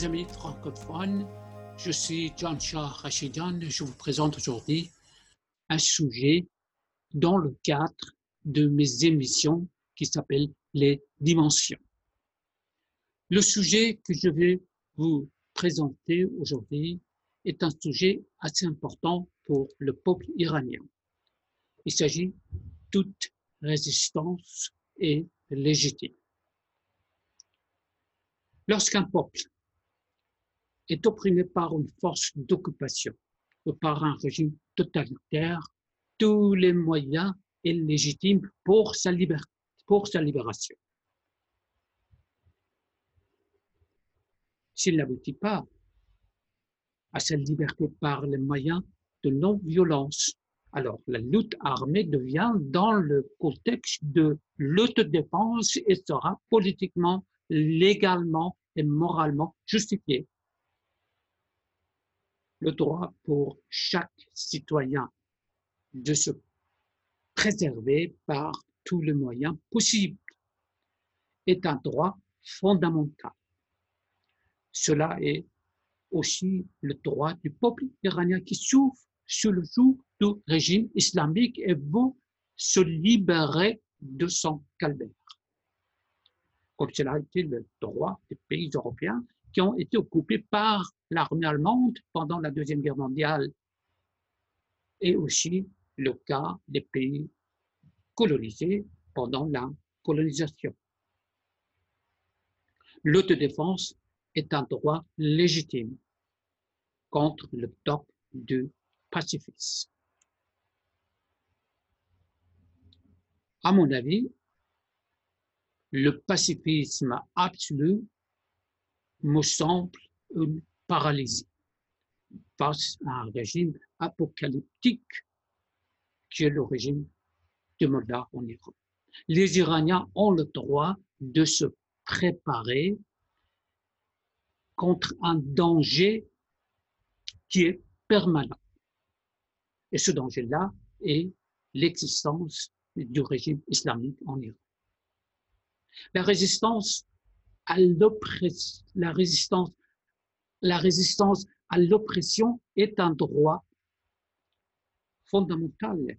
Mes amis francophones, je suis John Shah Rachidian et je vous présente aujourd'hui un sujet dans le cadre de mes émissions qui s'appelle les dimensions. Le sujet que je vais vous présenter aujourd'hui est un sujet assez important pour le peuple iranien. Il s'agit toute résistance est légitime. Lorsqu'un peuple est opprimé par une force d'occupation ou par un régime totalitaire, tous les moyens sont légitimes pour sa, pour sa libération. S'il n'aboutit pas à sa liberté par les moyens de non-violence, alors la lutte armée devient dans le contexte de lutte défense et sera politiquement, légalement et moralement justifié. Le droit pour chaque citoyen de se préserver par tous les moyens possibles est un droit fondamental. Cela est aussi le droit du peuple iranien qui souffre sous le joug du régime islamique et veut se libérer de son calvaire comme cela a été le droit des pays européens qui ont été occupés par l'armée allemande pendant la Deuxième Guerre mondiale, et aussi le cas des pays colonisés pendant la colonisation. L'autodéfense est un droit légitime contre le top du pacifisme. À mon avis, le pacifisme absolu me semble une paralysie face à un régime apocalyptique qui est le régime de Molda en Iran. Les Iraniens ont le droit de se préparer contre un danger qui est permanent. Et ce danger-là est l'existence du régime islamique en Iran. La résistance la résistance, à l'oppression est un droit fondamental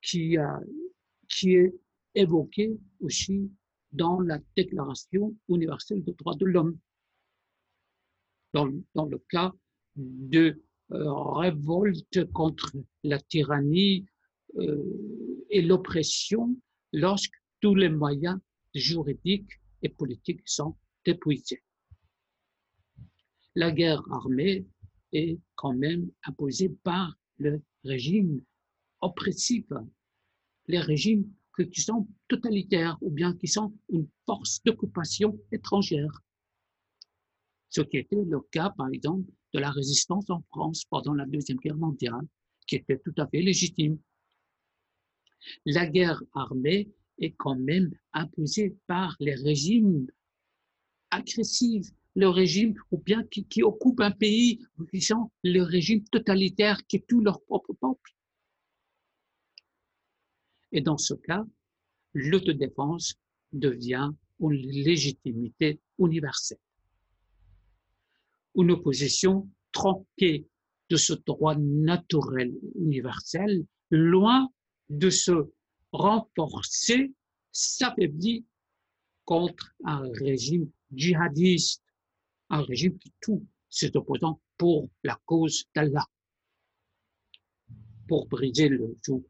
qui, est évoqué aussi dans la Déclaration universelle des droits de l'homme. Dans, dans, le cas de euh, révolte contre la tyrannie euh, et l'oppression, lorsque tous les moyens juridiques et politiques sont épuisés. La guerre armée est quand même imposée par le régime oppressif, les régimes qui sont totalitaires ou bien qui sont une force d'occupation étrangère. Ce qui était le cas, par exemple, de la résistance en France pendant la Deuxième Guerre mondiale, qui était tout à fait légitime. La guerre armée est quand même imposé par les régimes agressifs, le régime ou bien qui, qui occupe un pays, le régime totalitaire qui tout leur propre peuple. Et dans ce cas, l'autodéfense devient une légitimité universelle. Une opposition tronquée de ce droit naturel universel, loin de se renforcer, s'affaiblit contre un régime djihadiste, un régime qui tout ses opposants pour la cause d'Allah. Pour briser le joug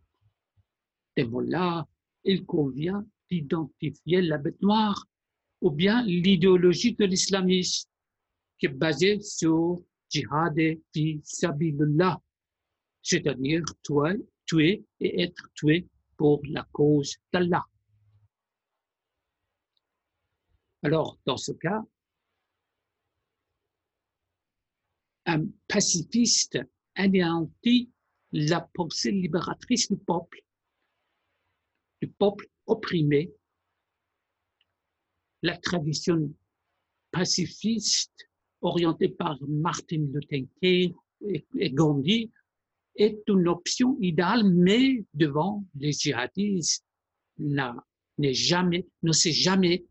des mollahs, il convient d'identifier la bête noire ou bien l'idéologie de l'islamisme qui est basée sur djihad fi sabilillah, c'est-à-dire tuer, tuer et être tué pour la cause d'Allah. Alors, dans ce cas, un pacifiste anéantit la pensée libératrice du peuple, du peuple opprimé. La tradition pacifiste orientée par Martin Luther King et Gandhi est une option idéale, mais devant les djihadistes, n'est jamais, ne s'est jamais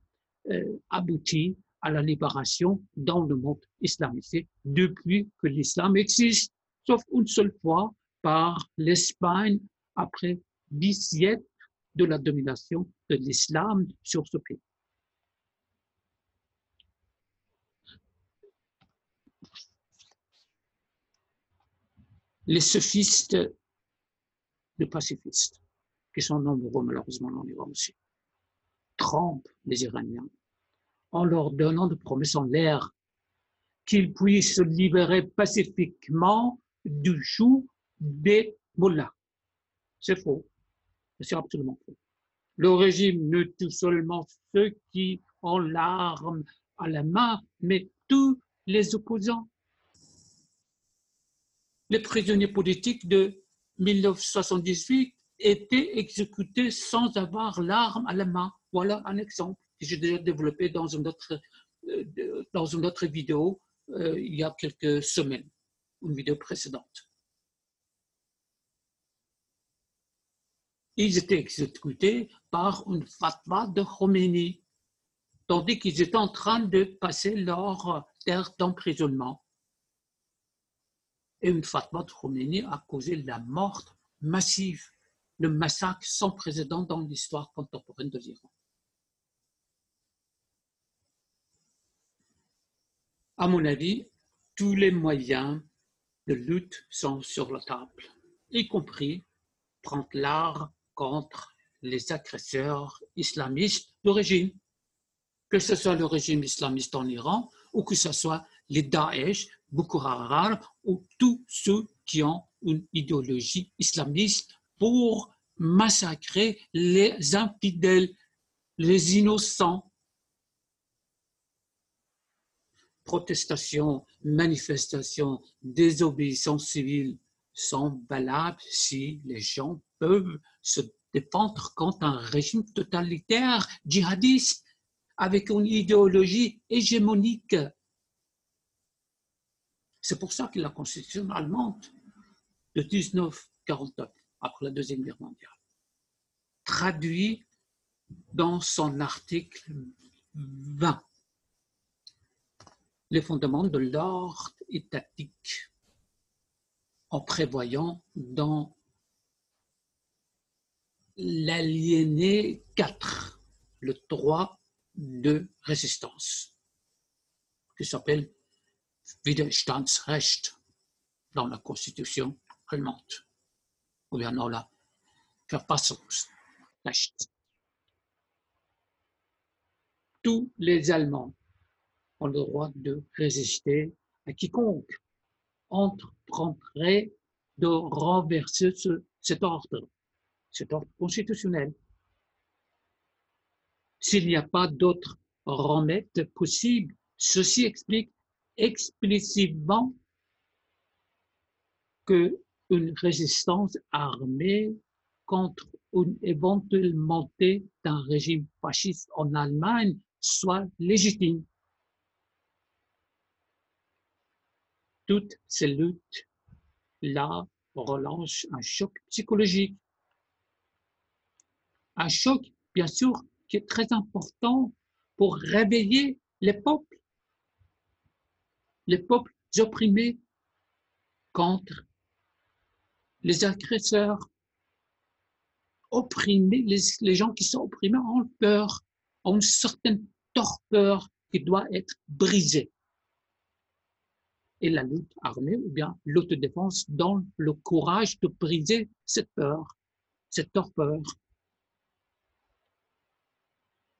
euh, abouti à la libération dans le monde islamisé depuis que l'islam existe, sauf une seule fois par l'Espagne après dix siècles de la domination de l'islam sur ce pays. Les sophistes, les pacifistes, qui sont nombreux malheureusement en Iran aussi, trompent les Iraniens en leur donnant des promesses en l'air qu'ils puissent se libérer pacifiquement du joug des mullahs. C'est faux. C'est absolument faux. Le régime ne tue seulement ceux qui ont l'arme à la main, mais tous les opposants. Les prisonniers politiques de 1978 étaient exécutés sans avoir l'arme à la main. Voilà un exemple que j'ai déjà développé dans une autre, euh, vidéo euh, il y a quelques semaines, une vidéo précédente. Ils étaient exécutés par une fatwa de Khomeini, tandis qu'ils étaient en train de passer leur terre d'emprisonnement. Et une fatwa de Khomeini a causé la mort massive, le massacre sans précédent dans l'histoire contemporaine de l'Iran. À mon avis, tous les moyens de lutte sont sur la table, y compris prendre l'art contre les agresseurs islamistes de régime, que ce soit le régime islamiste en Iran ou que ce soit les Daesh, Boko Haram ou tous ceux qui ont une idéologie islamiste pour massacrer les infidèles, les innocents. Protestations, manifestations, désobéissance civile sont valables si les gens peuvent se défendre contre un régime totalitaire djihadiste avec une idéologie hégémonique. C'est pour ça que la constitution allemande de 1949, après la Deuxième Guerre mondiale, traduit dans son article 20 les fondements de l'ordre étatique en prévoyant dans l'aliéné 4, le droit de résistance, qui s'appelle Widerstandsrecht dans la Constitution allemande, ou bien dans la Verfassungsrecht. Tous les Allemands ont le droit de résister à quiconque entreprendrait de renverser cet ordre c'est ordre constitutionnel. S'il n'y a pas d'autre remède possible, ceci explique explicitement que une résistance armée contre une éventuelle montée d'un régime fasciste en Allemagne soit légitime. Toutes ces luttes là relancent un choc psychologique un choc, bien sûr, qui est très important pour réveiller les peuples, les peuples opprimés contre les agresseurs, opprimés, les, gens qui sont opprimés ont peur, ont une certaine torpeur qui doit être brisée. Et la lutte armée ou bien l'autodéfense donne le courage de briser cette peur, cette torpeur.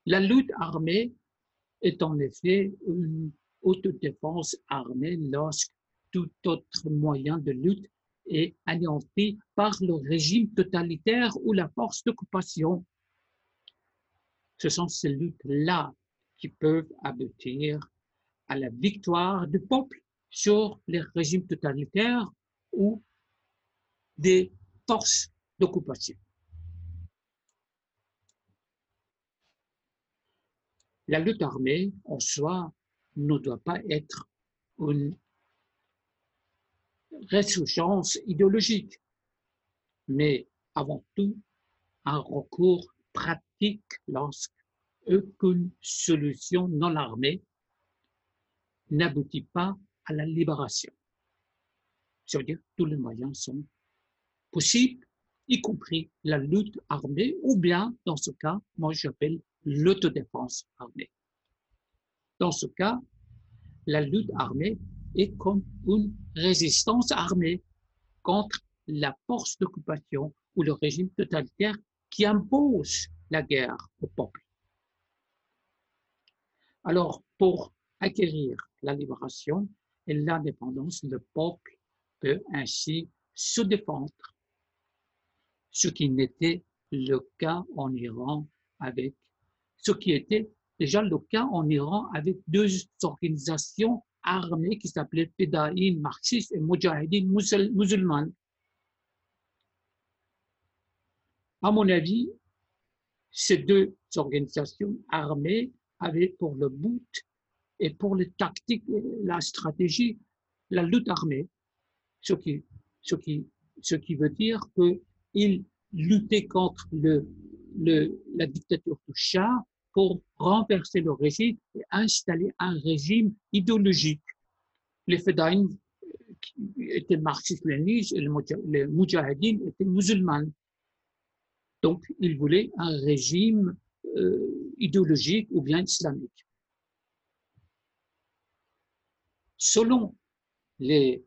La lutte armée est en effet une autodéfense armée lorsque tout autre moyen de lutte est anéanti par le régime totalitaire ou la force d'occupation. Ce sont ces luttes-là qui peuvent aboutir à la victoire du peuple sur les régimes totalitaires ou des forces d'occupation. La lutte armée en soi ne doit pas être une ressurgence idéologique, mais avant tout un recours pratique lorsque aucune solution non armée n'aboutit pas à la libération. Ça veut dire que tous les moyens sont possibles, y compris la lutte armée, ou bien, dans ce cas, moi j'appelle l'autodéfense armée. Dans ce cas, la lutte armée est comme une résistance armée contre la force d'occupation ou le régime totalitaire qui impose la guerre au peuple. Alors, pour acquérir la libération et l'indépendance, le peuple peut ainsi se défendre, ce qui n'était le cas en Iran avec, ce qui était déjà le cas en Iran avec deux organisations armées qui s'appelaient Fedaïn marxistes et Mujahideen musulmanes. À mon avis, ces deux organisations armées avaient pour le but et pour les tactiques, la stratégie, la lutte armée, ce qui, ce qui, ce qui veut dire qu'ils luttaient contre le, le, la dictature du Shah pour renverser le régime et installer un régime idéologique. Les Fedaïns étaient marxistes-léninistes et les Mujahideen étaient musulmans. Donc, ils voulaient un régime euh, idéologique ou bien islamique. Selon les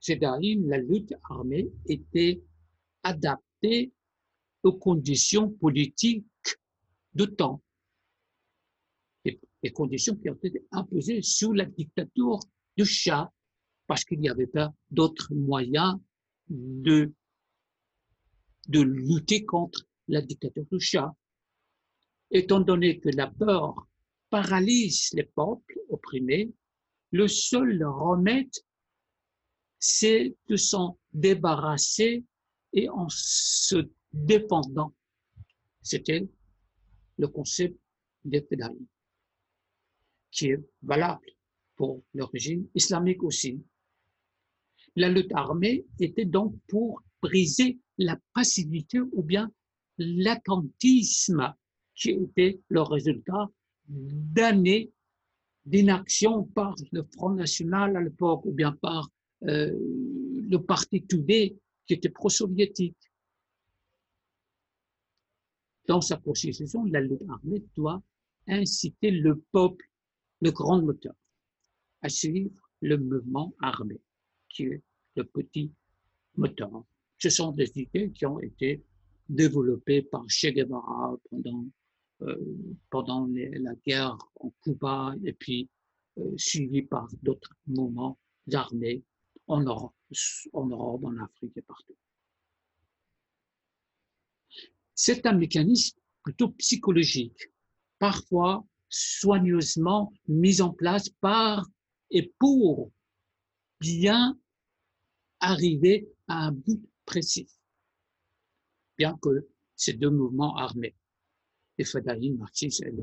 Fedaïns, la lutte armée était adaptée aux conditions politiques de temps les conditions qui ont été imposées sous la dictature du Shah, parce qu'il n'y avait pas d'autres moyens de, de lutter contre la dictature du Shah. Étant donné que la peur paralyse les peuples opprimés, le seul remède, c'est de s'en débarrasser et en se défendant. C'était le concept des fédéralisme qui est valable pour le régime islamique aussi. La lutte armée était donc pour briser la passivité ou bien l'attentisme qui était le résultat d'années d'inaction par le Front National à l'époque ou bien par euh, le Parti Tudé qui était pro-soviétique. Dans sa constitution, la lutte armée doit inciter le peuple le grand moteur à suivre le mouvement armé, qui est le petit moteur. Ce sont des idées qui ont été développées par Che Guevara pendant, euh, pendant la guerre en Cuba et puis euh, suivies par d'autres mouvements armés en Europe, en Europe, en Afrique et partout. C'est un mécanisme plutôt psychologique. Parfois, soigneusement mise en place par et pour bien arriver à un but précis. Bien que ces deux mouvements armés, les Fadaïns marxistes et les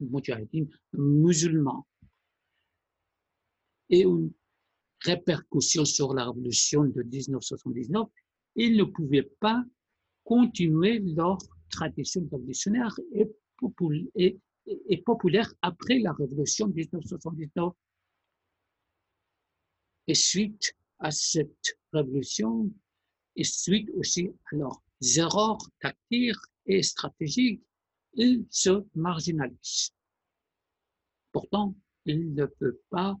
Mujahideen musulmans, aient une répercussion sur la révolution de 1979, ils ne pouvaient pas continuer leur tradition révolutionnaire et, et est populaire après la révolution de 1979. Et suite à cette révolution, et suite aussi à leurs erreurs tactiques et stratégiques, ils se marginalisent. Pourtant, ils ne peuvent pas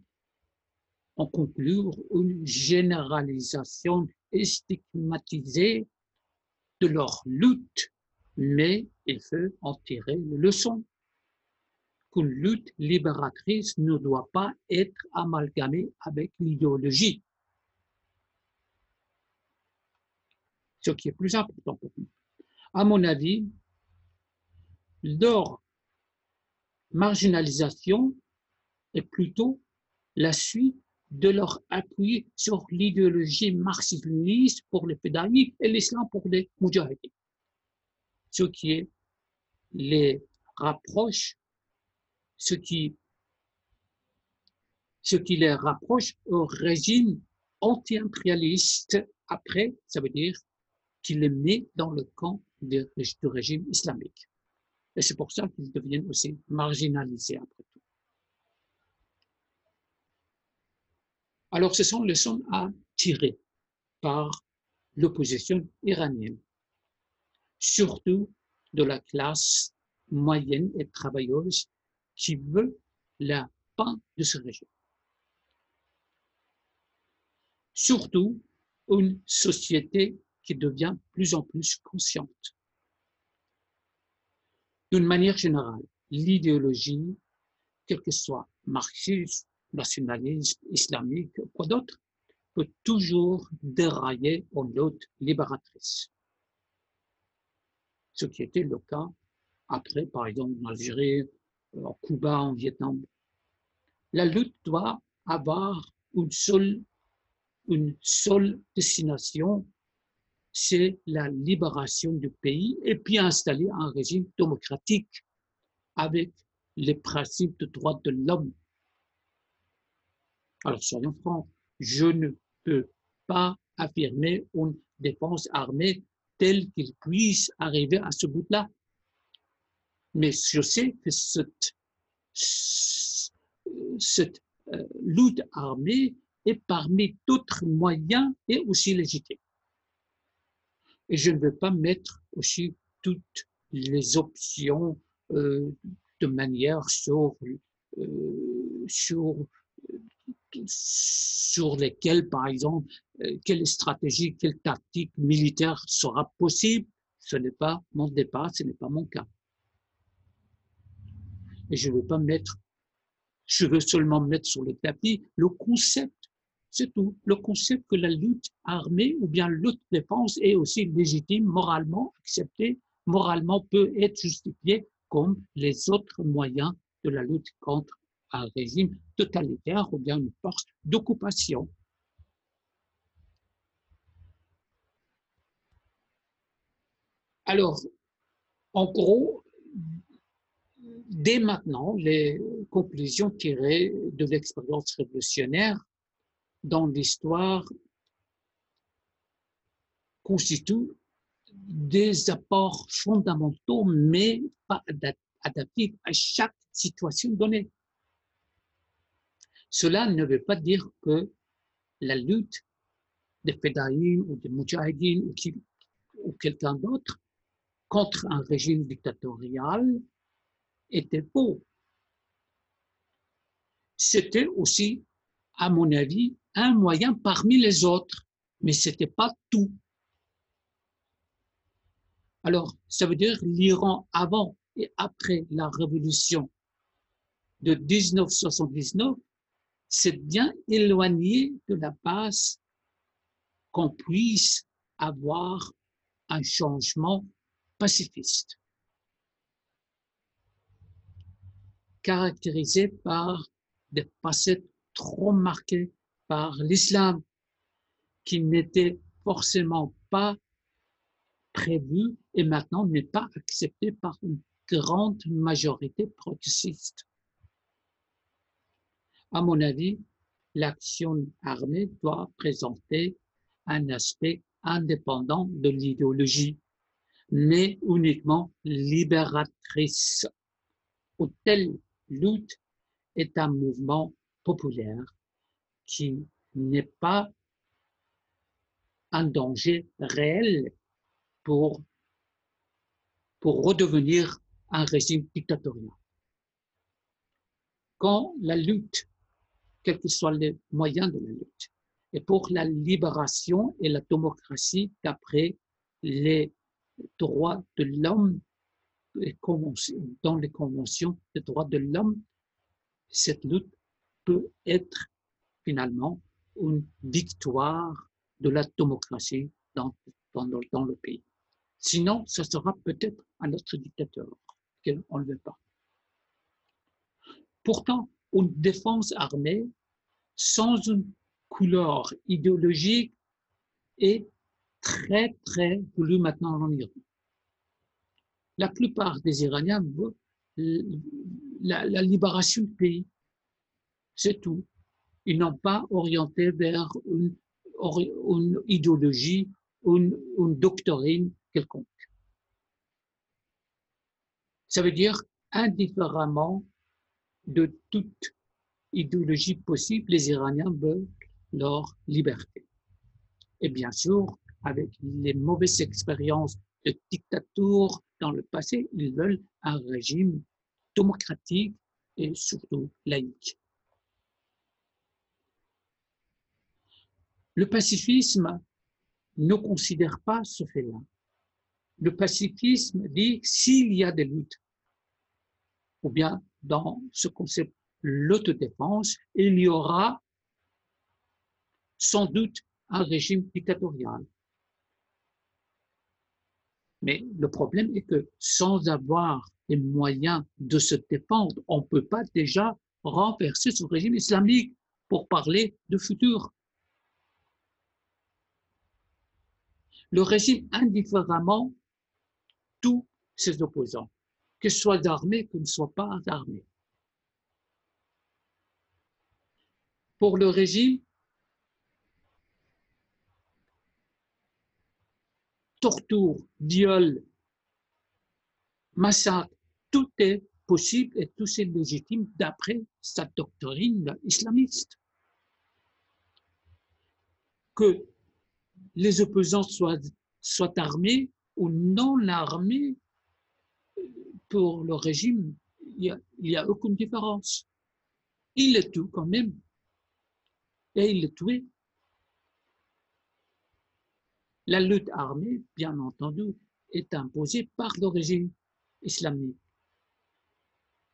en conclure une généralisation et stigmatisée de leur lutte, mais il faut en tirer une leçon qu'une lutte libératrice ne doit pas être amalgamée avec l'idéologie. Ce qui est plus important pour nous. À mon avis, leur marginalisation est plutôt la suite de leur appui sur l'idéologie marxiste pour les pédaliers et l'islam pour les moudjahidis. Ce qui les rapproche ce qui, ce qui les rapproche au régime anti-impérialiste. Après, ça veut dire qu'il les met dans le camp du, régime islamique. Et c'est pour ça qu'ils deviennent aussi marginalisés après tout. Alors, ce sont les leçons à tirer par l'opposition iranienne, surtout de la classe moyenne et travailleuse qui veut la fin de ce régime. Surtout une société qui devient plus en plus consciente. D'une manière générale, l'idéologie, quelle que soit marxiste, nationaliste, islamique, quoi d'autre, peut toujours dérailler en lutte libératrice. Ce qui était le cas après, par exemple, en Algérie, en Cuba, en Vietnam. La lutte doit avoir une seule, une seule destination, c'est la libération du pays et puis installer un régime démocratique avec les principes de droits de l'homme. Alors soyons francs, je ne peux pas affirmer une défense armée telle qu'il puisse arriver à ce bout-là. Mais je sais que cette, cette euh, armée est parmi d'autres moyens et aussi légitime. Et je ne veux pas mettre aussi toutes les options euh, de manière sur, euh, sur sur lesquels, par exemple, quelle stratégie, quelle tactique militaire sera possible. Ce n'est pas mon départ, ce n'est pas mon cas. Et je ne veux pas mettre, je veux seulement mettre sur le tapis le concept, c'est tout, le concept que la lutte armée ou bien lutte défense est aussi légitime, moralement acceptée, moralement peut être justifiée comme les autres moyens de la lutte contre un régime totalitaire ou bien une force d'occupation. Alors, en gros, dès maintenant, les conclusions tirées de l'expérience révolutionnaire dans l'histoire constituent des apports fondamentaux, mais pas adaptés à chaque situation donnée. Cela ne veut pas dire que la lutte des Fédayines ou des Moudjahidines ou, ou quelqu'un d'autre contre un régime dictatorial était beau. C'était aussi, à mon avis, un moyen parmi les autres, mais ce n'était pas tout. Alors, ça veut dire l'Iran avant et après la révolution de 1979 c'est bien éloigné de la base qu'on puisse avoir un changement pacifiste, caractérisé par des facettes trop marquées par l'islam, qui n'était forcément pas prévu et maintenant n'est pas accepté par une grande majorité progressiste. À mon avis, l'action armée doit présenter un aspect indépendant de l'idéologie, mais uniquement libératrice. Où telle lutte est un mouvement populaire qui n'est pas un danger réel pour, redevenir un régime dictatorial. Quand la lutte quels que soient les moyens de la lutte. Et pour la libération et la démocratie d'après les droits de l'homme dans les conventions des droits de l'homme, cette lutte peut être finalement une victoire de la démocratie dans, dans, le pays. Sinon, ce sera peut-être un autre dictateur qu'on ne veut pas. Pourtant, une défense armée sans une couleur idéologique est très, très voulue maintenant en Iran. La plupart des Iraniens veulent la, libération du pays. C'est tout. Ils n'ont pas orienté vers une, idéologie, une, une doctrine quelconque. Ça veut dire indifféremment de toute idéologie possible, les Iraniens veulent leur liberté. Et bien sûr, avec les mauvaises expériences de dans le passé, ils veulent un régime démocratique et surtout laïque. Le pacifisme ne considère pas ce fait-là. Le pacifisme dit s'il y a des luttes, ou bien dans ce concept l'autodéfense, il y aura sans doute un régime dictatorial. Mais le problème est que sans avoir les moyens de se défendre, on ne peut pas déjà renverser ce régime islamique pour parler de futur. Le régime indifféremment tous ses opposants, que ce soit armés, que ne soient pas armés. Pour le régime, torture, viol, massacre, tout est possible et tout est légitime d'après sa doctrine islamiste. Que les opposants soient, armés ou non armés, pour le régime, il n'y a, aucune différence. Il est tout quand même. Et il est tué la lutte armée, bien entendu, est imposée par le régime islamique.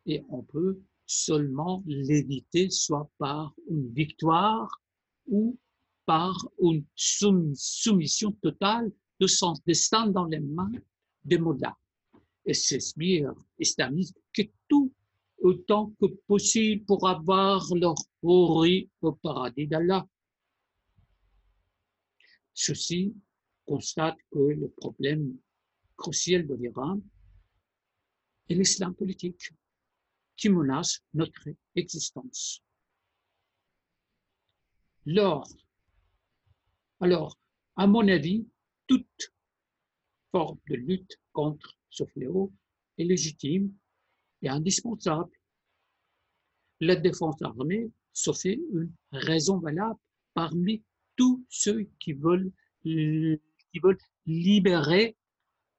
Et on peut seulement l'éviter soit par une victoire ou par une soumission totale de son destin dans les mains des mollahs. Et c'est sbires islamistes que tout autant que possible pour avoir leur horri au paradis d'Allah. Ceci constate que le problème crucial de l'Iran est l'islam politique qui menace notre existence. L'ordre. Alors, à mon avis, toute forme de lutte contre ce fléau est légitime et indispensable. La défense armée se fait une raison valable parmi tous ceux qui veulent qui veulent libérer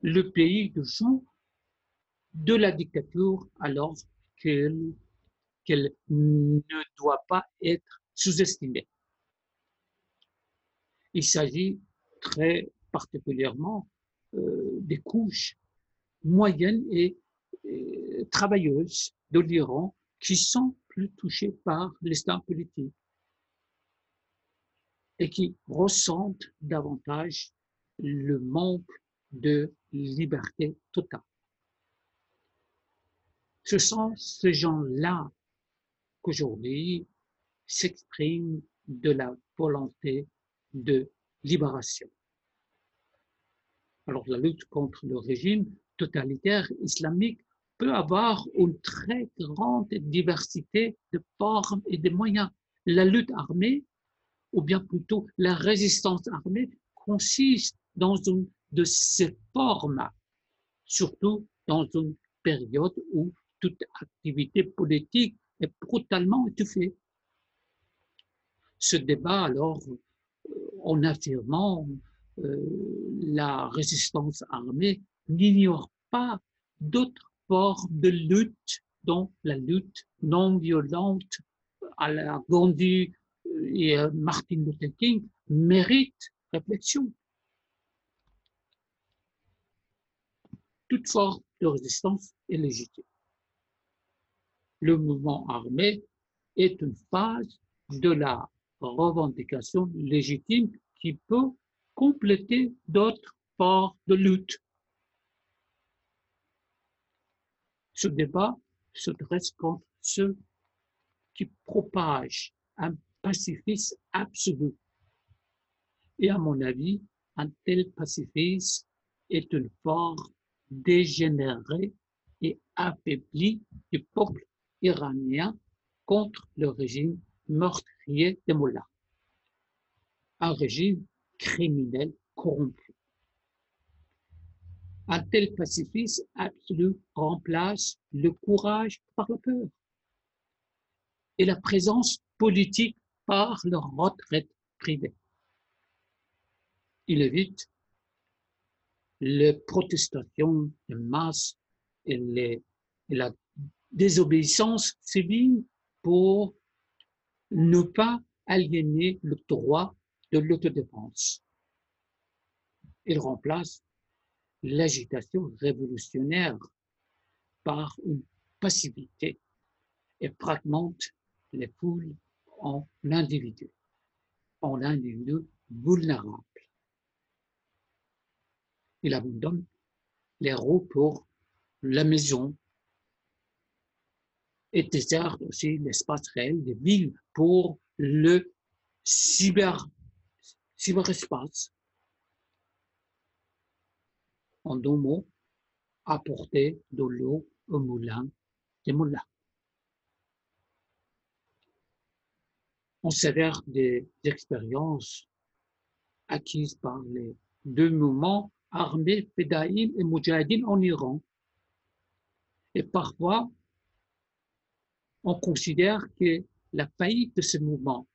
le pays de jour de la dictature alors qu'elle ne doit pas être sous-estimée. Il s'agit très particulièrement euh, des couches moyennes et, et travailleuses de l'Iran qui sont plus touchées par l'islam politique et qui ressentent davantage le manque de liberté totale. Ce sont ces gens-là qu'aujourd'hui s'expriment de la volonté de libération. Alors la lutte contre le régime totalitaire islamique peut avoir une très grande diversité de formes et de moyens. La lutte armée, ou bien plutôt la résistance armée, consiste dans une de ces formes, surtout dans une période où toute activité politique est brutalement étouffée. Ce débat, alors, euh, en affirmant euh, la résistance armée, n'ignore pas d'autres formes de lutte, dont la lutte non violente à la Gandhi et à Martin Luther King mérite réflexion. Toute forme de résistance est légitime. Le mouvement armé est une phase de la revendication légitime qui peut compléter d'autres formes de lutte. Ce débat se dresse contre ceux qui propagent un pacifisme absolu. Et à mon avis, un tel pacifisme est une forme dégénéré et affaibli du peuple iranien contre le régime meurtrier des mollahs. Un régime criminel corrompu. Un tel pacifisme absolu remplace le courage par la peur et la présence politique par leur retraite privée. Il évite les protestations de masse et, et la désobéissance civile pour ne pas aliéner le droit de l'autodéfense. Il remplace l'agitation révolutionnaire par une passivité et fragmente les foules en individus, en individus vulnérables. Il abandonne les roues pour la maison et dessert aussi l'espace réel des villes pour le cyber, cyberespace. En deux mots, apporter de l'eau au moulin des moulins. On s'avère des expériences acquises par les deux mouvements armés, Fedaïm et Mujahideen en Iran. Et parfois, on considère que la faillite de ce mouvement,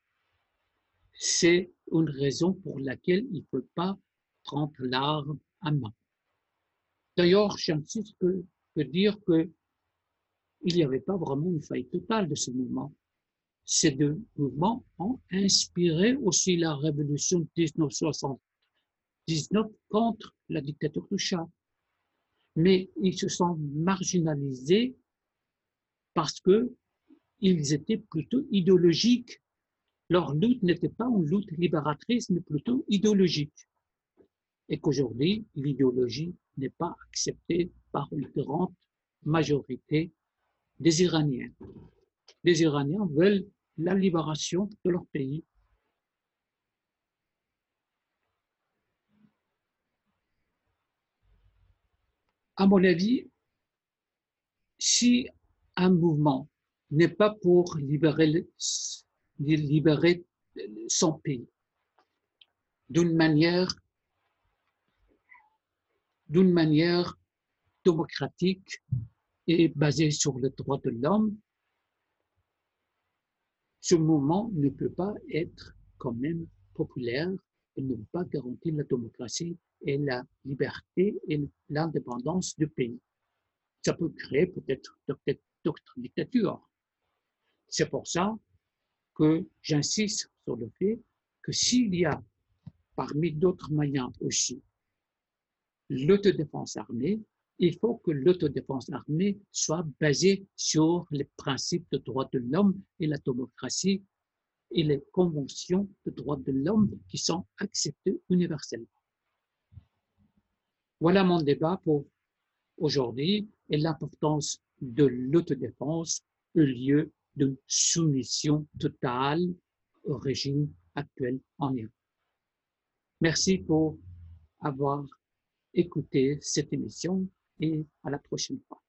c'est une raison pour laquelle il ne peut pas prendre l'arme à main. D'ailleurs, j'insiste que, que dire que il n'y avait pas vraiment une faillite totale de ce mouvement. Ces deux mouvements ont inspiré aussi la révolution de 1979 contre la dictature du. Mais ils se sont marginalisés parce que ils étaient plutôt idéologiques. Leur lutte n'était pas une lutte libératrice, mais plutôt idéologique. Et qu'aujourd'hui, l'idéologie n'est pas acceptée par une grande majorité des Iraniens. Les Iraniens veulent la libération de leur pays. À mon avis, si un mouvement n'est pas pour libérer, son pays d'une manière, d'une manière démocratique et basée sur le droit de l'homme, ce mouvement ne peut pas être quand même populaire et ne peut pas garantir la démocratie et la liberté et l'indépendance du pays. Ça peut créer peut-être d'autres dictatures, c'est pour ça que j'insiste sur le fait que s'il y a parmi d'autres moyens aussi l'autodéfense armée, il faut que l'autodéfense armée soit basée sur les principes de droits de l'homme et la démocratie et les conventions de droits de l'homme qui sont acceptées universellement. Voilà mon débat pour aujourd'hui et l'importance de l'autodéfense au lieu de soumission totale au régime actuel en Iran. Merci pour avoir écouté cette émission et à la prochaine fois.